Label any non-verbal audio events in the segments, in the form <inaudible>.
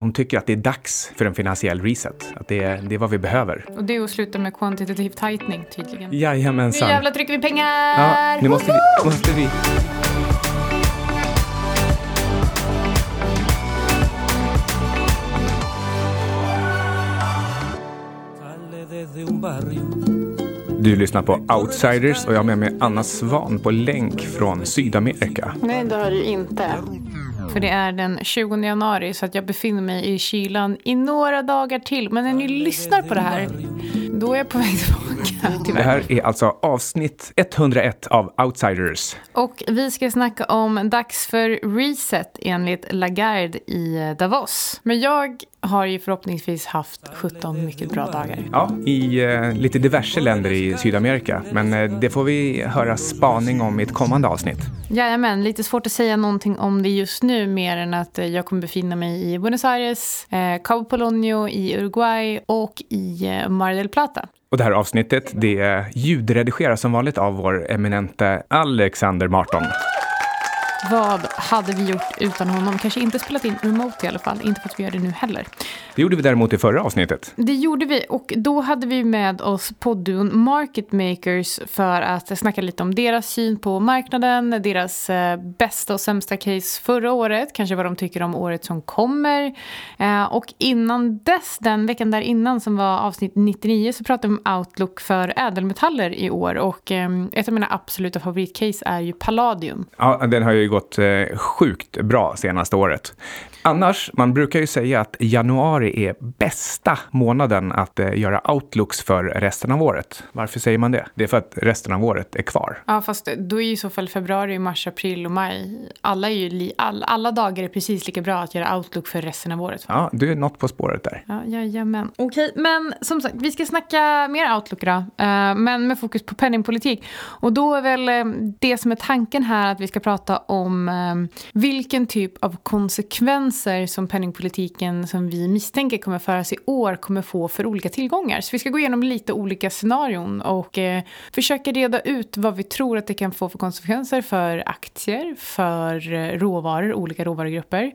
Hon tycker att det är dags för en finansiell reset. Att det är, det är vad vi behöver. Och det är att sluta med kvantitativ tightening tydligen. Nu Jajamensan. jävlar trycker vi pengar! Ja, nu måste vi, måste vi. Du lyssnar på Outsiders och jag har med mig Anna Svan på länk från Sydamerika. Nej, det har du inte. För det är den 20 januari så att jag befinner mig i kylan i några dagar till. Men när ni lyssnar på det här, då är jag på väg tillbaka. Det här är alltså avsnitt 101 av Outsiders. Och vi ska snacka om dags för reset enligt Lagarde i Davos. Men jag har ju förhoppningsvis haft 17 mycket bra dagar. Ja, i eh, lite diverse länder i Sydamerika. Men eh, det får vi höra spaning om i ett kommande avsnitt. Jajamän, lite svårt att säga någonting om det just nu mer än att eh, jag kommer befinna mig i Buenos Aires, eh, Cabo Polonio i Uruguay och i eh, Mar del Plata. Och det här avsnittet, det ljudredigeras som vanligt av vår eminente Alexander Marton. Vad hade vi gjort utan honom? Kanske inte spelat in remote i alla fall, inte för att vi gör det nu heller. Det gjorde vi däremot i förra avsnittet. Det gjorde vi och då hade vi med oss podduon Market Makers för att snacka lite om deras syn på marknaden, deras eh, bästa och sämsta case förra året, kanske vad de tycker om året som kommer. Eh, och innan dess, den veckan där innan som var avsnitt 99, så pratade vi om outlook för ädelmetaller i år och eh, ett av mina absoluta favoritcase är ju Palladium. Ja, den har ju gått eh, sjukt bra senaste året. Annars, man brukar ju säga att januari är bästa månaden att eh, göra outlooks för resten av året. Varför säger man det? Det är för att resten av året är kvar. Ja, fast då är ju i så fall februari, mars, april och maj. Alla, är ju all, alla dagar är precis lika bra att göra outlook för resten av året. Ja, du är något på spåret där. Ja, jajamän. Okej, men som sagt, vi ska snacka mer outlook då, eh, men med fokus på penningpolitik. Och då är väl det som är tanken här att vi ska prata om eh, vilken typ av konsekvenser som penningpolitiken som vi misstänker kommer föras i år kommer få för olika tillgångar. Så vi ska gå igenom lite olika scenarion och eh, försöka reda ut vad vi tror att det kan få för konsekvenser för aktier, för eh, råvaror, olika råvarugrupper.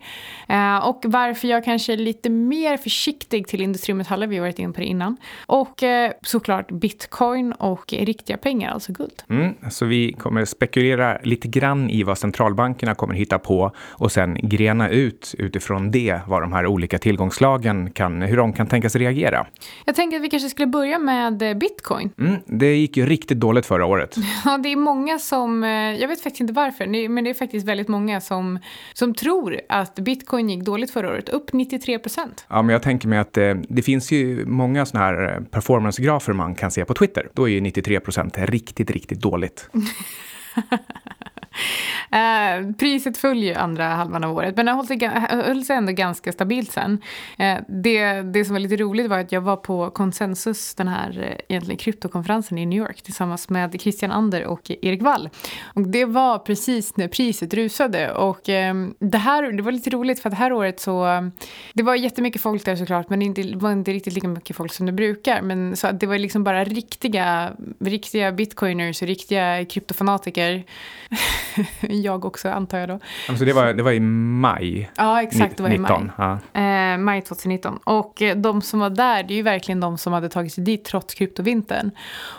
Eh, och varför jag kanske är lite mer försiktig till industrimetaller, vi har varit inne på det innan. Och eh, såklart bitcoin och riktiga pengar, alltså guld. Mm, så vi kommer spekulera lite grann i vad centralbankerna kommer hitta på och sen grena ut utifrån det vad de här olika tillgångslagen kan, hur de kan tänkas reagera. Jag tänker att vi kanske skulle börja med eh, bitcoin. Mm, det gick ju riktigt dåligt förra året. <laughs> Ja, det är många som, eh, jag vet faktiskt inte varför, men det är faktiskt väldigt många som, som tror att bitcoin gick dåligt förra året, upp 93 procent. Ja, men jag tänker mig att eh, det finns ju många sådana här performancegrafer man kan se på Twitter. Då är ju 93 procent riktigt, riktigt dåligt. <laughs> <laughs> Eh, priset föll ju andra halvan av året, men det höll sig, höll sig ändå ganska stabilt sen. Eh, det, det som var lite roligt var att jag var på konsensus, den här eh, egentligen kryptokonferensen i New York tillsammans med Christian Ander och Erik Wall. Och det var precis när priset rusade och eh, det här, det var lite roligt för det här året så, det var jättemycket folk där såklart, men inte, det var inte riktigt lika mycket folk som det brukar. Men så det var liksom bara riktiga, riktiga bitcoiners och riktiga kryptofanatiker. <laughs> <laughs> jag också antar jag då. Alltså det, var, det var i maj Ja, exakt. Det var i 19. maj. Ja. Eh, maj 2019. Och eh, de som var där, det är ju verkligen de som hade tagit sig dit trots kryptovintern.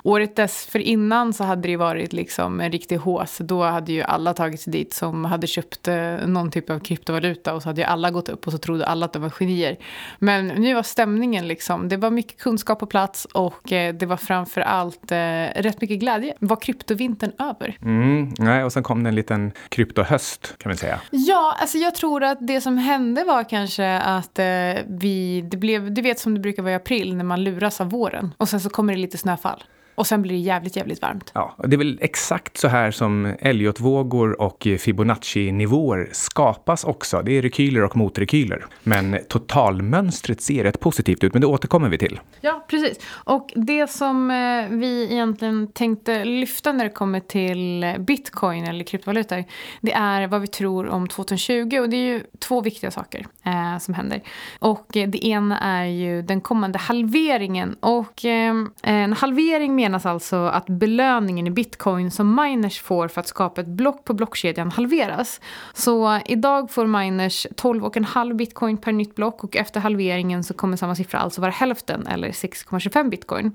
Året dessförinnan så hade det varit liksom en riktig hås. Då hade ju alla tagit sig dit som hade köpt eh, någon typ av kryptovaluta och så hade ju alla gått upp och så trodde alla att de var genier. Men nu var stämningen liksom, det var mycket kunskap på plats och eh, det var framför allt eh, rätt mycket glädje. Var kryptovintern över? Mm, nej, och sen kom det en liten kryptohöst kan vi säga. Ja, alltså jag tror att det som hände var kanske att eh, vi, det blev, du vet som det brukar vara i april när man luras av våren och sen så kommer det lite snöfall. Och sen blir det jävligt, jävligt varmt. Ja, det är väl exakt så här som Elliot-vågor och Fibonacci-nivåer skapas också. Det är rekyler och motrekyler. Men totalmönstret ser rätt positivt ut, men det återkommer vi till. Ja, precis. Och det som eh, vi egentligen tänkte lyfta när det kommer till bitcoin eller kryptovalutor, det är vad vi tror om 2020. Och det är ju två viktiga saker eh, som händer. Och eh, det ena är ju den kommande halveringen. Och eh, en halvering menas alltså att belöningen i bitcoin som miners får för att skapa ett block på blockkedjan halveras. Så idag får miners 12,5 bitcoin per nytt block och efter halveringen så kommer samma siffra alltså vara hälften eller 6,25 bitcoin.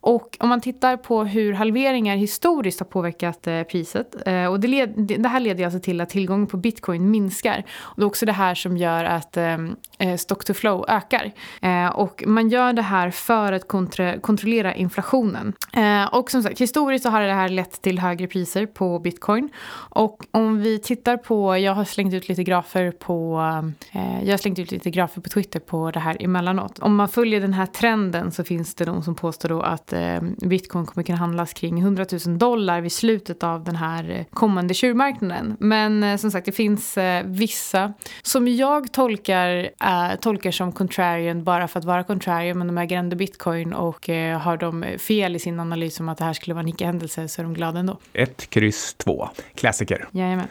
Och om man tittar på hur halveringar historiskt har påverkat eh, priset eh, och det, led, det, här leder alltså till att tillgången på bitcoin minskar. Och det är också det här som gör att eh, eh, stock to flow ökar. Eh, och man gör det här för att kontra, kontrollera inflationen. Eh, och som sagt, historiskt så har det här lett till högre priser på bitcoin. Och om vi tittar på, jag har slängt ut lite grafer på, eh, jag har slängt ut lite grafer på Twitter på det här emellanåt. Om man följer den här trenden så finns det de som påstår då att eh, bitcoin kommer kunna handlas kring 100 000 dollar vid slutet av den här eh, kommande tjurmarknaden. Men eh, som sagt, det finns vissa som jag tolkar, tolkar som contrarian bara för att vara contrarian, men de äger ändå bitcoin och har de fel i sin analys om att det här skulle vara en icke-händelse så är de glada ändå. Ett kryss två. Klassiker. Jajamän.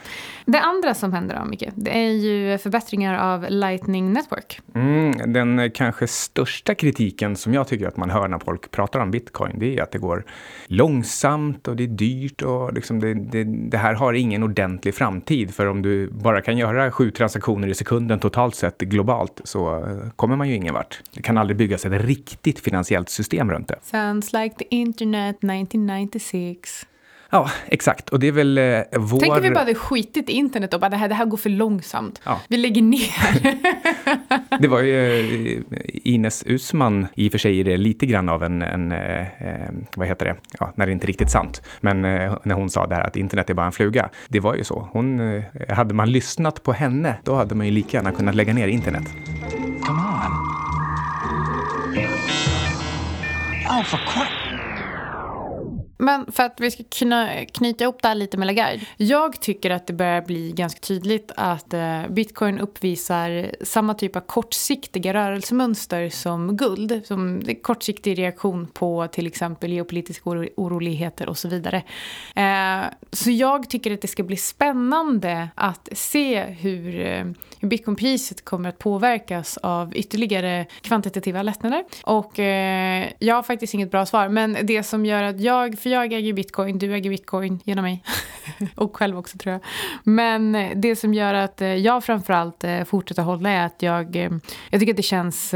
Det andra som händer då, Micke, det är ju förbättringar av Lightning Network. Mm, den kanske största kritiken som jag tycker att man hör när folk pratar om bitcoin, det är att det går långsamt och det är dyrt och liksom det, det, det här har ingen ordentlig framtid. För om du bara kan göra sju transaktioner i sekunden totalt sett globalt så eh, kommer man ju ingen vart. Det kan aldrig byggas ett riktigt finansiellt system runt det. Sounds like the internet 1996. Ja, exakt. Och det är väl eh, vår... Tänk om vi bara hade skitit i internet och bara det här, det här går för långsamt. Ja. Vi lägger ner. <laughs> det var ju eh, Ines Usman, i och för sig är det lite grann av en, en eh, eh, vad heter det, ja, när det inte är riktigt sant. Men eh, när hon sa det här att internet är bara en fluga. Det var ju så. Hon, eh, hade man lyssnat på henne, då hade man ju lika gärna kunnat lägga ner internet. Come on. Oh, for men för att vi ska kunna knyta ihop det här lite med Lagarde. Jag tycker att det börjar bli ganska tydligt att eh, bitcoin uppvisar samma typ av kortsiktiga rörelsemönster som guld. Som kortsiktig reaktion på till exempel geopolitiska oro oroligheter och så vidare. Eh, så jag tycker att det ska bli spännande att se hur, eh, hur bitcoinpriset kommer att påverkas av ytterligare kvantitativa lättnader. Och eh, jag har faktiskt inget bra svar men det som gör att jag för jag äger bitcoin, du äger bitcoin genom mig. <laughs> och själv också tror jag. Men eh, det som gör att eh, jag framförallt eh, fortsätter hålla är att jag, jag tycker att det känns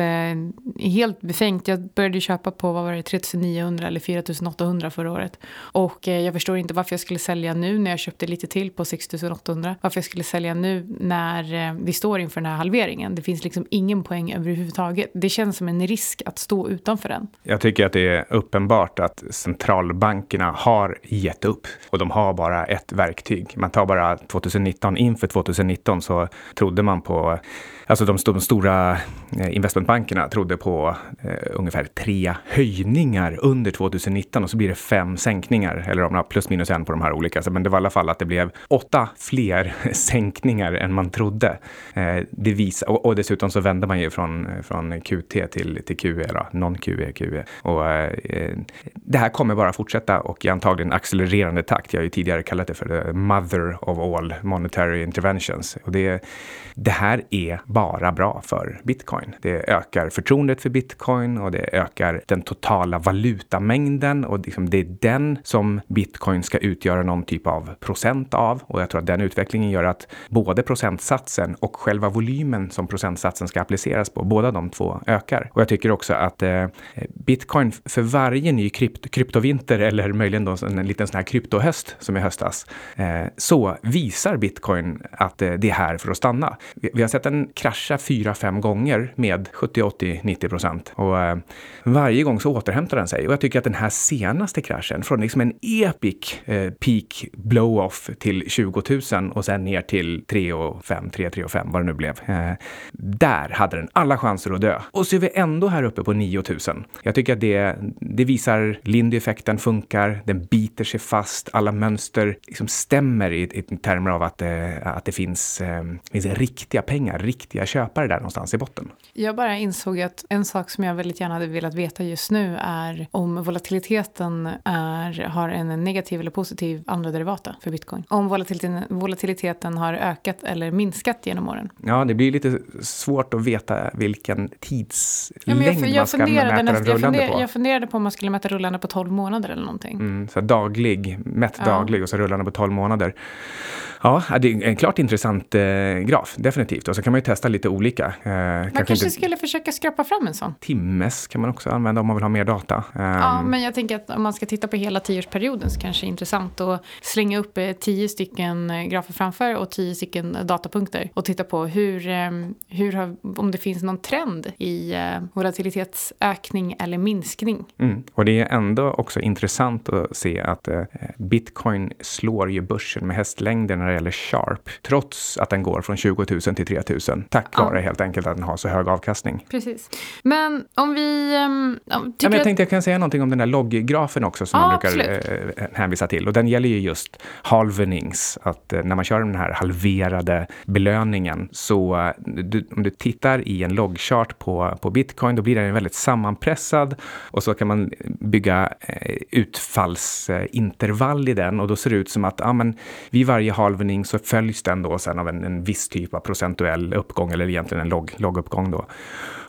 helt befängt. Jag började köpa på, vad var det, 3900 eller 4800 förra året. Och jag förstår inte varför jag skulle sälja nu när jag köpte lite till på 6800. Varför jag skulle sälja nu när vi står inför den här halveringen. Det finns liksom ingen poäng överhuvudtaget. Det känns som en risk att stå utanför den. Jag tycker att det är uppenbart att centralbanken bankerna har gett upp och de har bara ett verktyg. Man tar bara 2019, inför 2019 så trodde man på Alltså de, de stora eh, investmentbankerna trodde på eh, ungefär tre höjningar under 2019 och så blir det fem sänkningar, eller om plus minus en på de här olika. Men det var i alla fall att det blev åtta fler <laughs> sänkningar än man trodde. Eh, det visar, och, och, dessutom så vände man ju från, från QT till, till QE, non-QE, QE. Och, eh, det här kommer bara fortsätta och i antagligen accelererande takt. Jag har ju tidigare kallat det för the mother of all monetary interventions. Och det, det här är bara bra för bitcoin. Det ökar förtroendet för bitcoin och det ökar den totala valutamängden och liksom det är den som bitcoin ska utgöra någon typ av procent av. Och jag tror att den utvecklingen gör att både procentsatsen och själva volymen som procentsatsen ska appliceras på, båda de två ökar. Och jag tycker också att eh, bitcoin för varje ny krypt kryptovinter eller möjligen då en liten sån här kryptohöst som i höstas, eh, så visar bitcoin att eh, det är här för att stanna. Vi, vi har sett den krascha fyra, fem gånger med 70, 80, 90 procent. Och eh, varje gång så återhämtar den sig. Och jag tycker att den här senaste kraschen, från liksom en epic eh, peak blow-off till 20 000 och sen ner till 3 och 5, 3, 3 och 5, vad det nu blev. Eh, där hade den alla chanser att dö. Och så är vi ändå här uppe på 9 000. Jag tycker att det, det visar Lindy-effekten funkar funkar, den biter sig fast, alla mönster liksom stämmer i, i termer av att, eh, att det finns, eh, finns riktiga pengar, riktiga köpare där någonstans i botten. Jag bara insåg att en sak som jag väldigt gärna hade velat veta just nu är om volatiliteten är, har en negativ eller positiv andra derivata för bitcoin. Om volatiliteten, volatiliteten har ökat eller minskat genom åren. Ja, det blir lite svårt att veta vilken tidslängd ja, jag, jag man ska mäta den rullande på. Jag funderade på om man skulle mäta rullande på 12 månader eller någonting. Mm, så daglig, mätt ja. daglig och så rullande på 12 månader. Ja, det är en klart intressant eh, graf, definitivt. Och så kan man ju testa lite olika. Eh, man kanske, kanske inte... skulle försöka skrapa fram en sån. Timmes kan man också använda om man vill ha mer data. ja, ehm. men jag tänker att om man ska titta på hela tioårsperioden så kanske det är intressant att slänga upp eh, tio stycken eh, grafer framför och tio stycken datapunkter och titta på hur, ehm, hur har, om det finns någon trend i eh, volatilitetsökning eller minskning. Mm. Och det är ändå också intressant att se att eh, bitcoin slår ju börsen med hästlängder när det gäller sharp, trots att den går från 20 000 till 3 000, tack vare ja. helt enkelt att den har så hög avkastning. Precis. Men om vi... Um, ja, men jag tänkte jag kan säga någonting om den där logggrafen också som ja, man brukar eh, hänvisa till. Och den gäller ju just halvenings, att eh, när man kör den här halverade belöningen så eh, du, om du tittar i en loggchart på, på bitcoin, då blir den väldigt sammanpressad och så kan man bygga eh, utfallsintervall i den och då ser det ut som att ja, men vid varje halvning så följs den då sen av en, en viss typ av procentuell uppgång eller egentligen en logguppgång då.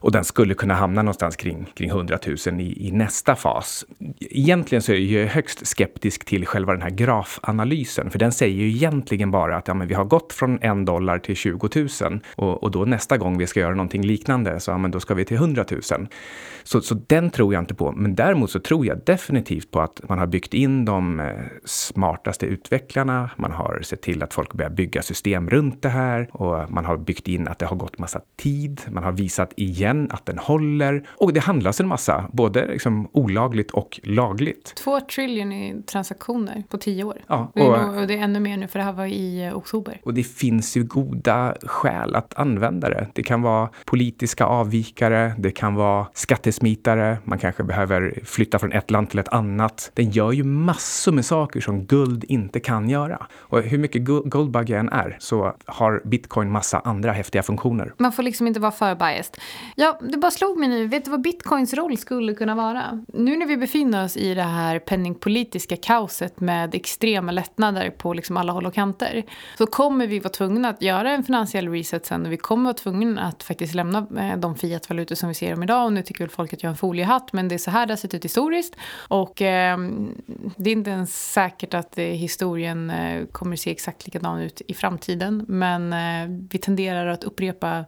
Och den skulle kunna hamna någonstans kring, kring 100 000 i, i nästa fas. Egentligen så är jag högst skeptisk till själva den här grafanalysen, för den säger ju egentligen bara att ja, men vi har gått från en dollar till 20 000 och, och då nästa gång vi ska göra någonting liknande så ja, men då ska vi till 100 000. Så, så den tror jag inte på. Men däremot så tror jag definitivt på att man har byggt in de eh, smartaste utvecklarna. Man har sett till att folk börjar bygga system runt det här och man har byggt in att det har gått massa tid. Man har visat igen att den håller och det handlas en massa, både liksom olagligt och lagligt. Två trillion i transaktioner på tio år. Ja, och, och det är ännu mer nu för det här var i eh, oktober. Och det finns ju goda skäl att använda det. Det kan vara politiska avvikare, det kan vara skattesmitare, man kanske behöver flytta från ett land till ett annat. Den gör ju massor med saker som guld inte kan göra. Och hur mycket Goldbug än är så har bitcoin massa andra häftiga funktioner. Man får liksom inte vara för biased. Ja, det bara slog mig nu. Vet du vad bitcoins roll skulle kunna vara? Nu när vi befinner oss i det här penningpolitiska kaoset med extrema lättnader på liksom alla håll och kanter så kommer vi vara tvungna att göra en finansiell reset sen och vi kommer vara tvungna att faktiskt lämna eh, de fiatvalutor som vi ser dem idag och nu tycker väl folk att jag har en foliehatt men det är så här det har sett ut historiskt och eh, det är inte ens säkert att eh, historien eh, kommer se exakt likadan ut i framtiden men eh, vi tenderar att upprepa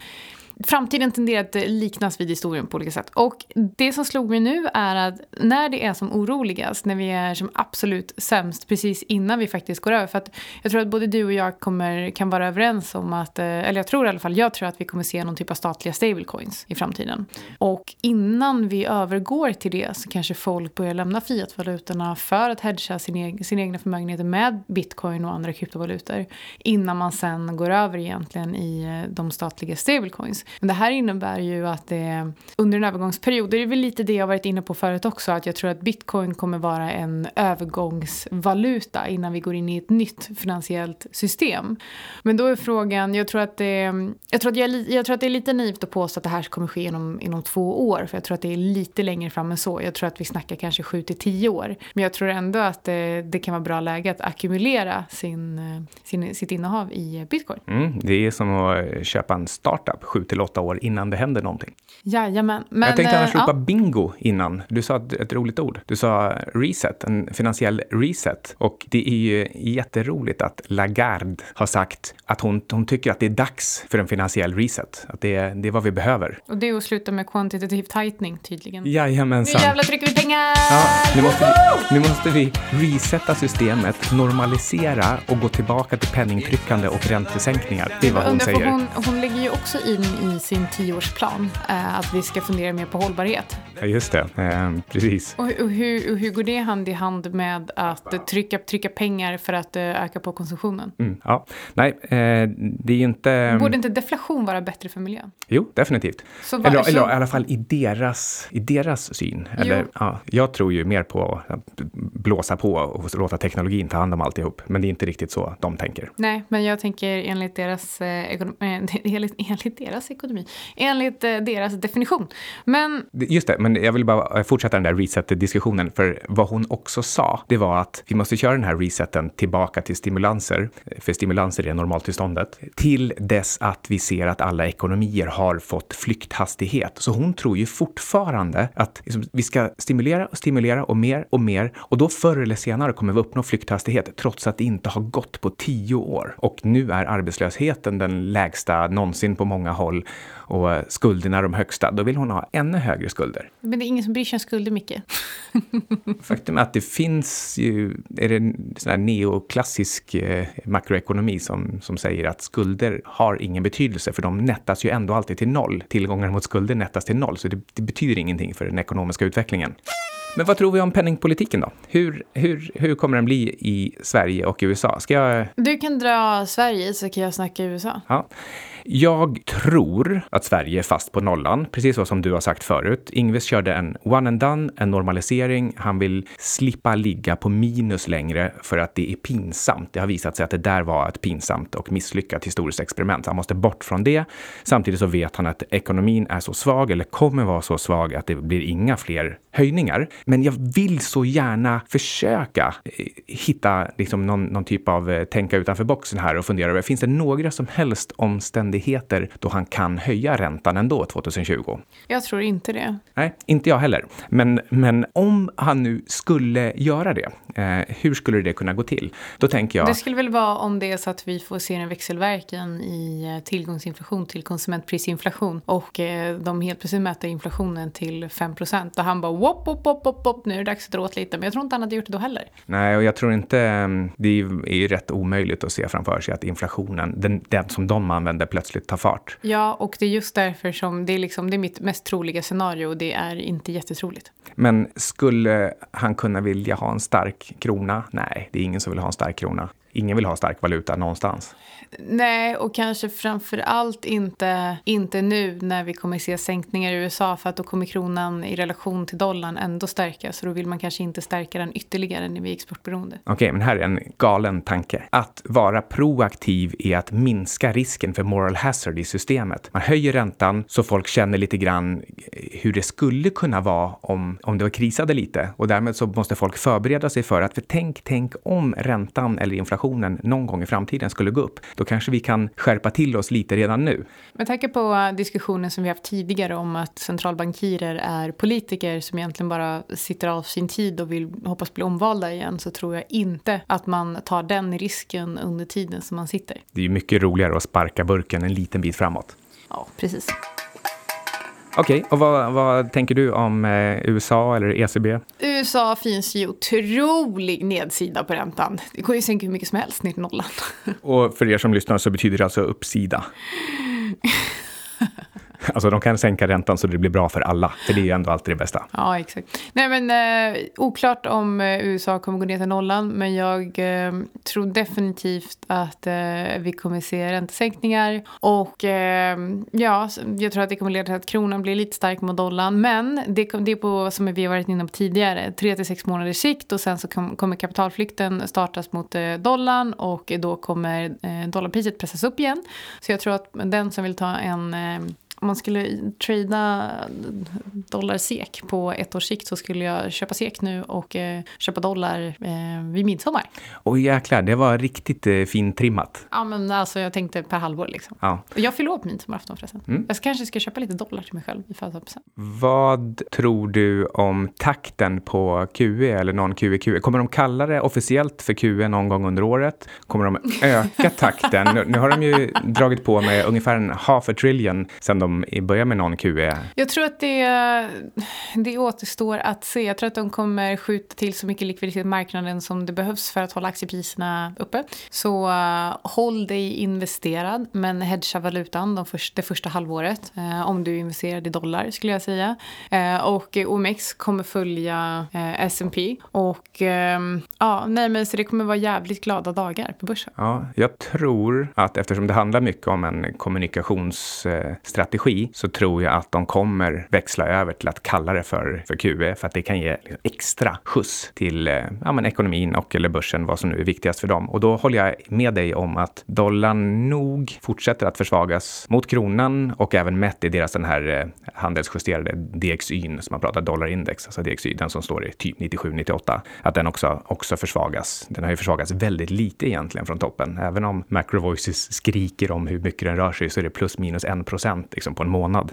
framtiden tenderar att liknas vid historien på olika sätt. Och det som slog mig nu är att när det är som oroligast, när vi är som absolut sämst precis innan vi faktiskt går över. För att jag tror att både du och jag kommer, kan vara överens om att, eh, eller jag tror i alla fall, jag tror att vi kommer se någon typ av statliga stablecoins i framtiden. Och innan vi övergår till det så kanske folk börjar lämna fiatvalutorna för att hedga sin, e sin egna förmögenheter med bitcoin och andra kryptovalutor. Innan man sen går över egentligen i eh, de statliga stablecoins. Men det här innebär ju att det under en övergångsperiod, det är väl lite det jag varit inne på förut också, att jag tror att bitcoin kommer vara en övergångsvaluta innan vi går in i ett nytt finansiellt system. Men då är frågan, jag tror att det, jag tror att, jag, jag tror att det är lite naivt att påstå att det här kommer ske inom, inom två år, för jag tror att det är lite längre fram än så. Jag tror att vi snackar kanske sju till tio år. Men jag tror ändå att det, det kan vara bra läge att ackumulera sin, sin, sitt innehav i bitcoin. Mm, det är som att köpa en startup, sju till åtta år innan det händer någonting. Jajamän. Men, jag tänkte annars äh, ropa ja. bingo innan. Du sa ett, ett, roligt ord. Du sa reset, en finansiell reset. Och det är ju jätteroligt att Lagarde har sagt att hon, hon tycker att det är dags för en finansiell reset. Att det, det är vad vi behöver. Och det är att sluta med quantitative tightening tydligen. Jajamensan. Nu jävlar trycker vi pengar! Ja, nu, måste vi, nu måste vi resetta systemet, normalisera och gå tillbaka till penningtryckande och räntesänkningar. Det är vad hon säger. Hon, hon lägger ju också in i sin tioårsplan eh, att vi ska fundera mer på hållbarhet. Ja, just det. Eh, precis. Och, och, hur, och hur går det hand i hand med att trycka, trycka pengar för att eh, öka på konsumtionen? Mm, ja. Nej, eh, det är inte... Borde inte deflation vara bättre för miljön? Jo, definitivt. Så var, eller, så... eller i alla fall i deras, i deras syn. Eller, ja, jag tror ju mer på att blåsa på och låta teknologin ta hand om alltihop. Men det är inte riktigt så de tänker. Nej, men jag tänker enligt deras, eh, ekonomi, <laughs> enligt, enligt deras ekonomi, enligt eh, deras definition. Men... Just det, men jag vill bara eh, fortsätta den där reset-diskussionen. För vad hon också sa, det var att vi måste köra den här reseten tillbaka till stimulanser, eh, för stimulanser är normaltillståndet, till dess att vi ser att alla ekonomier har fått flykthastighet. Så hon tror ju fortfarande att liksom, vi ska stimulera och stimulera och mer och mer och då förr eller senare kommer vi uppnå flykthastighet trots att det inte har gått på tio år. Och nu är arbetslösheten den lägsta någonsin på många håll och skulderna de högsta. Då vill hon ha ännu högre skulder. Men det är ingen som bryr sig om skulder mycket. <laughs> Faktum är att det finns ju, är det sån här neoklassisk eh, makroekonomi som, som säger att skulder har ingen betydelse för de nättas ju ändå alltid till noll. Tillgångar mot skulder nättas till noll, så det, det betyder ingenting för den ekonomiska utvecklingen. Men vad tror vi om penningpolitiken då? Hur, hur, hur kommer den bli i Sverige och USA? Ska jag... Du kan dra Sverige så kan jag snacka USA. Ja. Jag tror att Sverige är fast på nollan, precis så som du har sagt förut. Ingves körde en one and done, en normalisering. Han vill slippa ligga på minus längre för att det är pinsamt. Det har visat sig att det där var ett pinsamt och misslyckat historiskt experiment. Han måste bort från det. Samtidigt så vet han att ekonomin är så svag, eller kommer vara så svag, att det blir inga fler höjningar. Men jag vill så gärna försöka eh, hitta liksom någon, någon typ av eh, tänka utanför boxen här och fundera över, finns det några som helst omständigheter då han kan höja räntan ändå 2020? Jag tror inte det. Nej, inte jag heller. Men, men om han nu skulle göra det, eh, hur skulle det kunna gå till? Då tänker jag... Det skulle väl vara om det är så att vi får se en växelverkan i eh, tillgångsinflation till konsumentprisinflation och eh, de helt plötsligt mäter inflationen till 5 procent och han bara wop, wop, wop, wop, wop, nu är det dags att dra åt lite. Men jag tror inte han hade gjort det då heller. Nej, och jag tror inte, mm, det är ju rätt omöjligt att se framför sig att inflationen, den, den som de använder, plötsligt tar fart. Ja, och det är just därför som det är, liksom, det är mitt mest troliga scenario och det är inte jättetroligt. Men skulle han kunna vilja ha en stark krona? Nej, det är ingen som vill ha en stark krona ingen vill ha stark valuta någonstans. Nej, och kanske framför allt inte, inte nu när vi kommer se sänkningar i USA för att då kommer kronan i relation till dollarn ändå stärkas så då vill man kanske inte stärka den ytterligare när vi är exportberoende. Okej, okay, men här är en galen tanke. Att vara proaktiv är att minska risken för moral hazard i systemet. Man höjer räntan så folk känner lite grann eh, hur det skulle kunna vara om, om det var krisade lite och därmed så måste folk förbereda sig för att för tänk, tänk om räntan eller inflationen inflationen någon gång i framtiden skulle gå upp, då kanske vi kan skärpa till oss lite redan nu. Med tanke på diskussionen som vi haft tidigare om att centralbankirer är politiker som egentligen bara sitter av sin tid och vill hoppas bli omvalda igen så tror jag inte att man tar den risken under tiden som man sitter. Det är ju mycket roligare att sparka burken en liten bit framåt. Ja, precis. Okej, okay, och vad, vad, tänker du om eh, USA eller ECB? USA finns ju otrolig nedsida på räntan. Det går ju sänka hur mycket som helst ner till nollan. Och för er som lyssnar så betyder det alltså uppsida. <laughs> Alltså de kan sänka räntan så det blir bra för alla, för det är ju ändå alltid det bästa. Ja, exakt. Nej, men eh, oklart om eh, USA kommer gå ner till nollan, men jag eh, tror definitivt att eh, vi kommer se räntesänkningar och eh, ja, jag tror att det kommer leda till att kronan blir lite stark mot dollarn, men det, det är på, som vi har varit inne på tidigare, tre till sex månaders sikt och sen så kom, kommer kapitalflykten startas mot eh, dollarn och då kommer eh, dollarpriset pressas upp igen. Så jag tror att den som vill ta en eh, om man skulle trada dollar-SEK på ett års sikt så skulle jag köpa SEK nu och eh, köpa dollar eh, vid midsommar. Oj jäklar, det var riktigt eh, fintrimmat. Ja men alltså jag tänkte per halvår liksom. Ja. Jag fyller på midsommarafton förresten. Mm. Jag kanske ska köpa lite dollar till mig själv i födelsedagspresent. Vad tror du om takten på QE eller någon QE-QE? Kommer de kalla det officiellt för QE någon gång under året? Kommer de öka takten? nu, nu har de ju dragit på med ungefär en half a trillion sen de de börjar med någon QE? Jag tror att det, det återstår att se. Jag tror att de kommer skjuta till så mycket likviditet i marknaden som det behövs för att hålla aktiepriserna uppe. Så uh, håll dig investerad, men hedga valutan de först, det första halvåret. Uh, om du investerar i dollar skulle jag säga. Uh, och OMX kommer följa uh, S&P och um, ja, nej men så det kommer vara jävligt glada dagar på börsen. Ja, jag tror att eftersom det handlar mycket om en kommunikationsstrategi så tror jag att de kommer växla över till att kalla det för, för QE för att det kan ge liksom extra skjuts till eh, ja, men ekonomin och eller börsen, vad som nu är viktigast för dem. Och då håller jag med dig om att dollarn nog fortsätter att försvagas mot kronan och även mätt i deras den här eh, handelsjusterade DXY som man pratar dollarindex, alltså DXY, den som står i typ 97-98, att den också, också försvagas. Den har ju försvagats väldigt lite egentligen från toppen. Även om Macro Voices skriker om hur mycket den rör sig så är det plus minus en procent liksom liksom på en månad.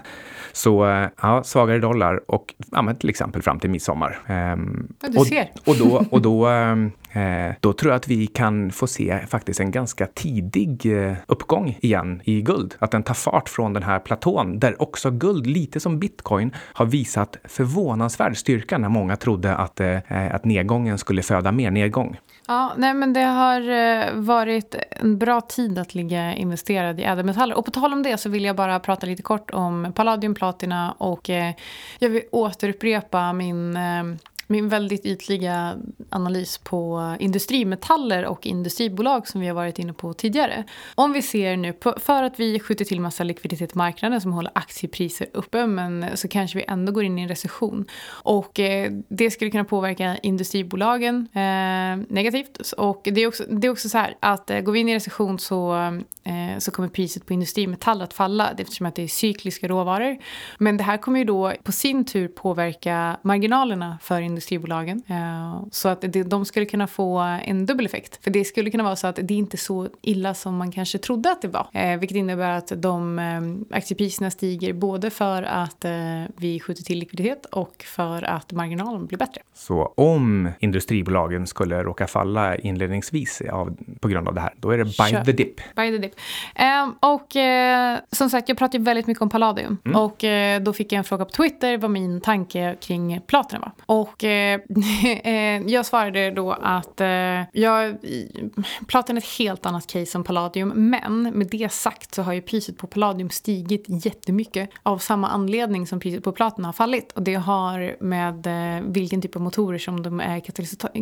Så eh, ja, svagare dollar och ja, till exempel fram till midsommar. Ehm, ja, du ser. Och, och då, och då ehm, Eh, då tror jag att vi kan få se faktiskt en ganska tidig eh, uppgång igen i guld. Att den tar fart från den här platån där också guld, lite som bitcoin, har visat förvånansvärd styrka när många trodde att, eh, att nedgången skulle föda mer nedgång. Ja, nej men det har eh, varit en bra tid att ligga investerad i ädelmetaller. Och på tal om det så vill jag bara prata lite kort om palladium, platina och eh, jag vill återupprepa min eh, min väldigt ytliga analys på industrimetaller och industribolag som vi har varit inne på tidigare. Om vi ser nu, på, för att vi skjuter till massa likviditet i marknaden som håller aktiepriser uppe men så kanske vi ändå går in i en recession. Och eh, det skulle kunna påverka industribolagen eh, negativt. Och det är också, det är också så här att eh, går vi in i en recession så, eh, så kommer priset på industrimetall att falla eftersom att det är cykliska råvaror. Men det här kommer ju då på sin tur påverka marginalerna för industrin industribolagen. Eh, så att de skulle kunna få en dubbel effekt. För det skulle kunna vara så att det är inte så illa som man kanske trodde att det var. Eh, vilket innebär att de eh, aktiepriserna stiger både för att vi skjuter till likviditet och för att marginalen blir bättre. Så om industribolagen skulle råka falla inledningsvis av, på grund av det här, då är det buy Kör. the dip. Buy the dip. och som sagt, jag pratar ju väldigt mycket om palladium. Mm. Och då fick jag en fråga på Twitter vad min tanke kring platina var. Och <laughs> jag svarade då att eh, jag, Platin är ett helt annat case än Palladium. Men med det sagt så har ju priset på Palladium stigit jättemycket av samma anledning som priset på Platin har fallit. Och det har med vilken typ av motorer som de är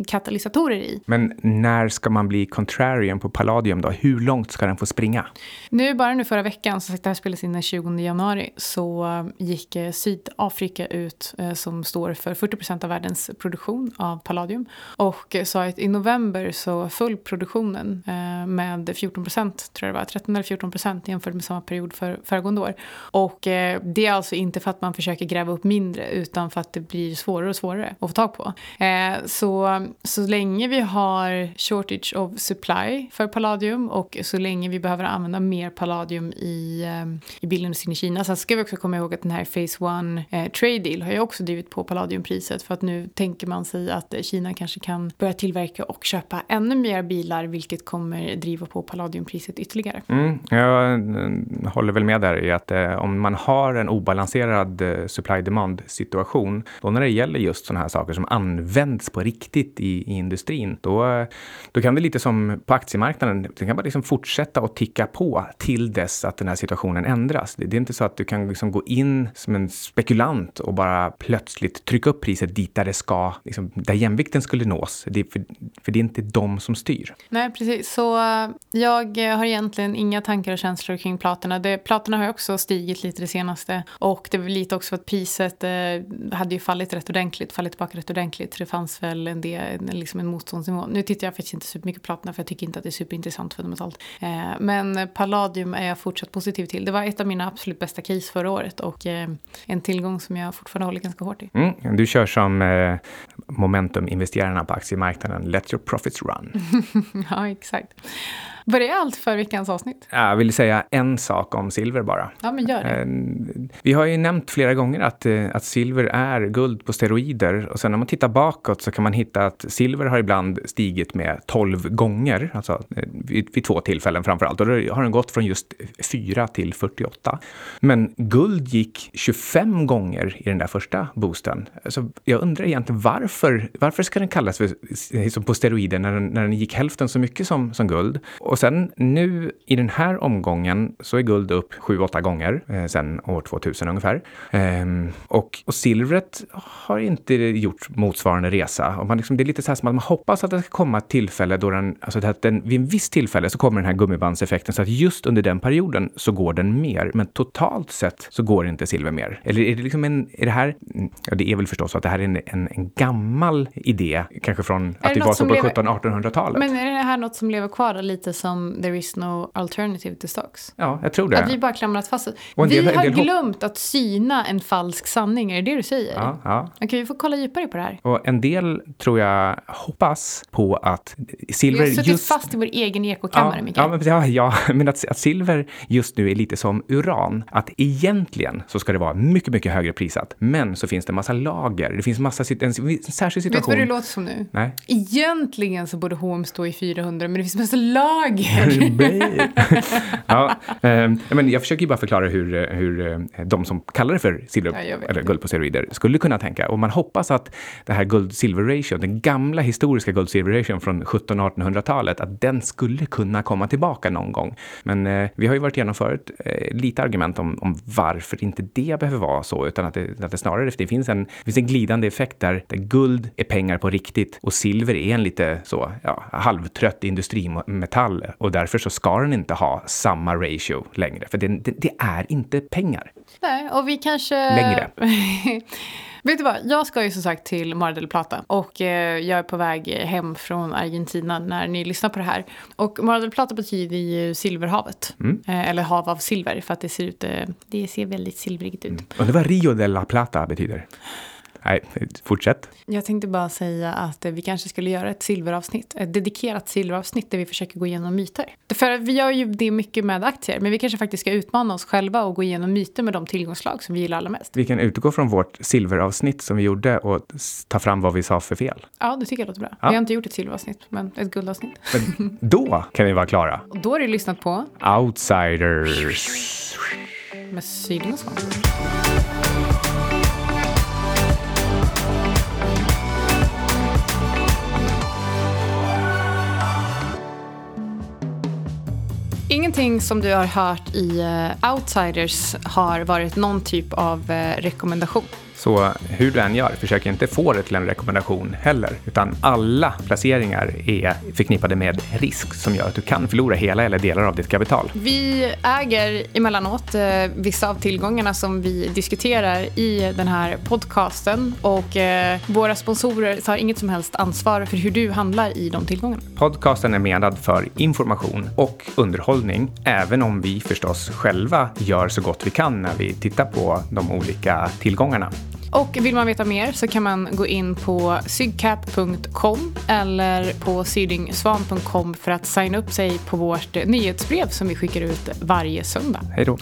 katalysatorer i. Men när ska man bli contrarian på Palladium då? Hur långt ska den få springa? Nu, bara nu förra veckan, så det här spelas in den 20 januari, så gick Sydafrika ut som står för 40% av världens produktion av palladium. Och eh, sa att i november så föll produktionen eh, med 14 procent, tror jag det var, 13 eller 14 procent jämfört med samma period för föregående år. Och eh, det är alltså inte för att man försöker gräva upp mindre utan för att det blir svårare och svårare att få tag på. Eh, så, så länge vi har shortage of supply för palladium och så länge vi behöver använda mer palladium i, eh, i bilindustrin i Kina. Sen ska vi också komma ihåg att den här Phase One eh, Trade Deal har ju också drivit på palladiumpriset för att nu tänker man sig att Kina kanske kan börja tillverka och köpa ännu mer bilar vilket kommer driva på palladiumpriset ytterligare. Mm, jag eh, håller väl med där i att eh, om man har en obalanserad eh, supply-demand situation, då när det gäller just sådana här saker som används på riktigt i, i industrin, då, eh, då kan det lite som på aktiemarknaden, det kan bara liksom fortsätta att ticka på till dess att den här situationen ändras. Det, det är inte så att du kan liksom gå in som en spekulant och bara plötsligt trycka upp priset dit där det ska, liksom, där jämvikten skulle nås. Det, för, för det är inte de som styr. Nej, precis. Så uh, jag har egentligen inga tankar och känslor kring platerna. Det, platerna har också stigit lite det senaste. Och det väl lite också för att priset uh, hade ju fallit rätt ordentligt, fallit tillbaka rätt ordentligt. Så det fanns väl en, del, liksom en motståndsnivå. Nu tittar jag faktiskt inte supermycket på platerna för jag tycker inte att det är superintressant fundamentalt. Uh, men Palladium är jag fortsatt positiv till. Det var ett av mina absolut bästa case förra året och en tillgång som jag fortfarande håller ganska hårt i. Mm, du kör som momentuminvesterarna på aktiemarknaden. Let your profits run. <laughs> ja, exakt. Var det allt för veckans avsnitt? Jag vill säga en sak om silver bara. Ja, men gör det. Eh, Vi har ju nämnt flera gånger att, eh, att silver är guld på steroider och sen om man tittar bakåt så kan man hitta att silver har ibland stigit med 12 gånger, alltså eh, vid, vid två tillfällen framför allt. Och då har den gått från just 4 till 48. Men guld gick 25 gånger i den där första boosten. Alltså, jag undrar egentligen varför, varför ska den kallas för, på steroider när den, när den gick hälften så mycket som, som guld? Och sen nu i den här omgången så är guld upp 7-8 gånger eh, sen år 2000 ungefär. Ehm, och, och silvret har inte gjort motsvarande resa. Och man liksom, det är lite så här som att man hoppas att det ska komma ett tillfälle då den, alltså att den, vid en viss tillfälle så kommer den här gummibandseffekten så att just under den perioden så går den mer. Men totalt sett så går inte silver mer. Eller är det liksom en, är det här, ja det är väl förstås så att det här är en, en, en gammal idé, kanske från att det det var så på lever- 1700-1800-talet. Men är det här något som lever kvar lite som there is no alternative to stocks? Ja, jag tror det. Att vi bara klamrat fast oss. Vi har glömt att syna en falsk sanning, är det det du säger? Ja, ja. Okej, vi får kolla djupare på det här. Och en del tror jag hoppas på att Vi silver har suttit just... fast i vår egen ekokammare, ja, Mikael. ja, men, ja, ja, <laughs> men att, att silver just nu är lite som uran. Att egentligen så ska det vara mycket, mycket högre prissatt. Men så finns det massa lager. Det finns massa, en, en särskild Vet du situation. vad det låter som nu? Nej. Egentligen så borde H&M stå i 400, men det finns massa lager. Ja, eh, men jag försöker ju bara förklara hur, hur eh, de som kallar det för silver, Ja, eller guld på steroider skulle kunna tänka. Och man hoppas att det här guld-silver-ration, den gamla historiska guld-silver-ration från 1700-1800-talet, att den skulle kunna komma tillbaka någon gång. Men eh, vi har ju varit igenom förut eh, lite argument om, om varför inte det behöver vara så, utan att det, att det snarare det finns, en, det finns en glidande effekt där, där guld är pengar på riktigt och silver är en lite så ja, halvtrött industrimetall och därför så ska den inte ha samma ratio längre, för det, det, det är inte pengar. Nej, och vi kanske... Längre. <laughs> Vet du vad, jag ska ju som sagt till Mar del Plata och eh, jag är på väg hem från Argentina när ni lyssnar på det här. Och Mar del Plata betyder ju silverhavet, eh, eller hav av silver för att det ser ut, eh, det ser väldigt silvrigt ut. Och det var Rio de la Plata betyder. Nej, fortsätt. Jag tänkte bara säga att vi kanske skulle göra ett silveravsnitt, ett dedikerat silveravsnitt där vi försöker gå igenom myter. För vi gör ju det mycket med aktier, men vi kanske faktiskt ska utmana oss själva och gå igenom myter med de tillgångsslag som vi gillar allra mest. Vi kan utgå från vårt silveravsnitt som vi gjorde och ta fram vad vi sa för fel. Ja, det tycker jag låter bra. Ja. Vi har inte gjort ett silveravsnitt, men ett guldavsnitt. Men då kan vi vara klara. Och då har du lyssnat på Outsiders. med och Svan. Ingenting som du har hört i eh, Outsiders har varit någon typ av eh, rekommendation. Så hur du än gör, försök inte få det till en rekommendation heller, utan alla placeringar är förknippade med risk som gör att du kan förlora hela eller delar av ditt kapital. Vi äger emellanåt eh, vissa av tillgångarna som vi diskuterar i den här podcasten och eh, våra sponsorer tar inget som helst ansvar för hur du handlar i de tillgångarna. Podcasten är menad för information och underhållning, även om vi förstås själva gör så gott vi kan när vi tittar på de olika tillgångarna. Och vill man veta mer så kan man gå in på sygcap.com eller på sydingsvan.com för att signa upp sig på vårt nyhetsbrev som vi skickar ut varje söndag. Hej då!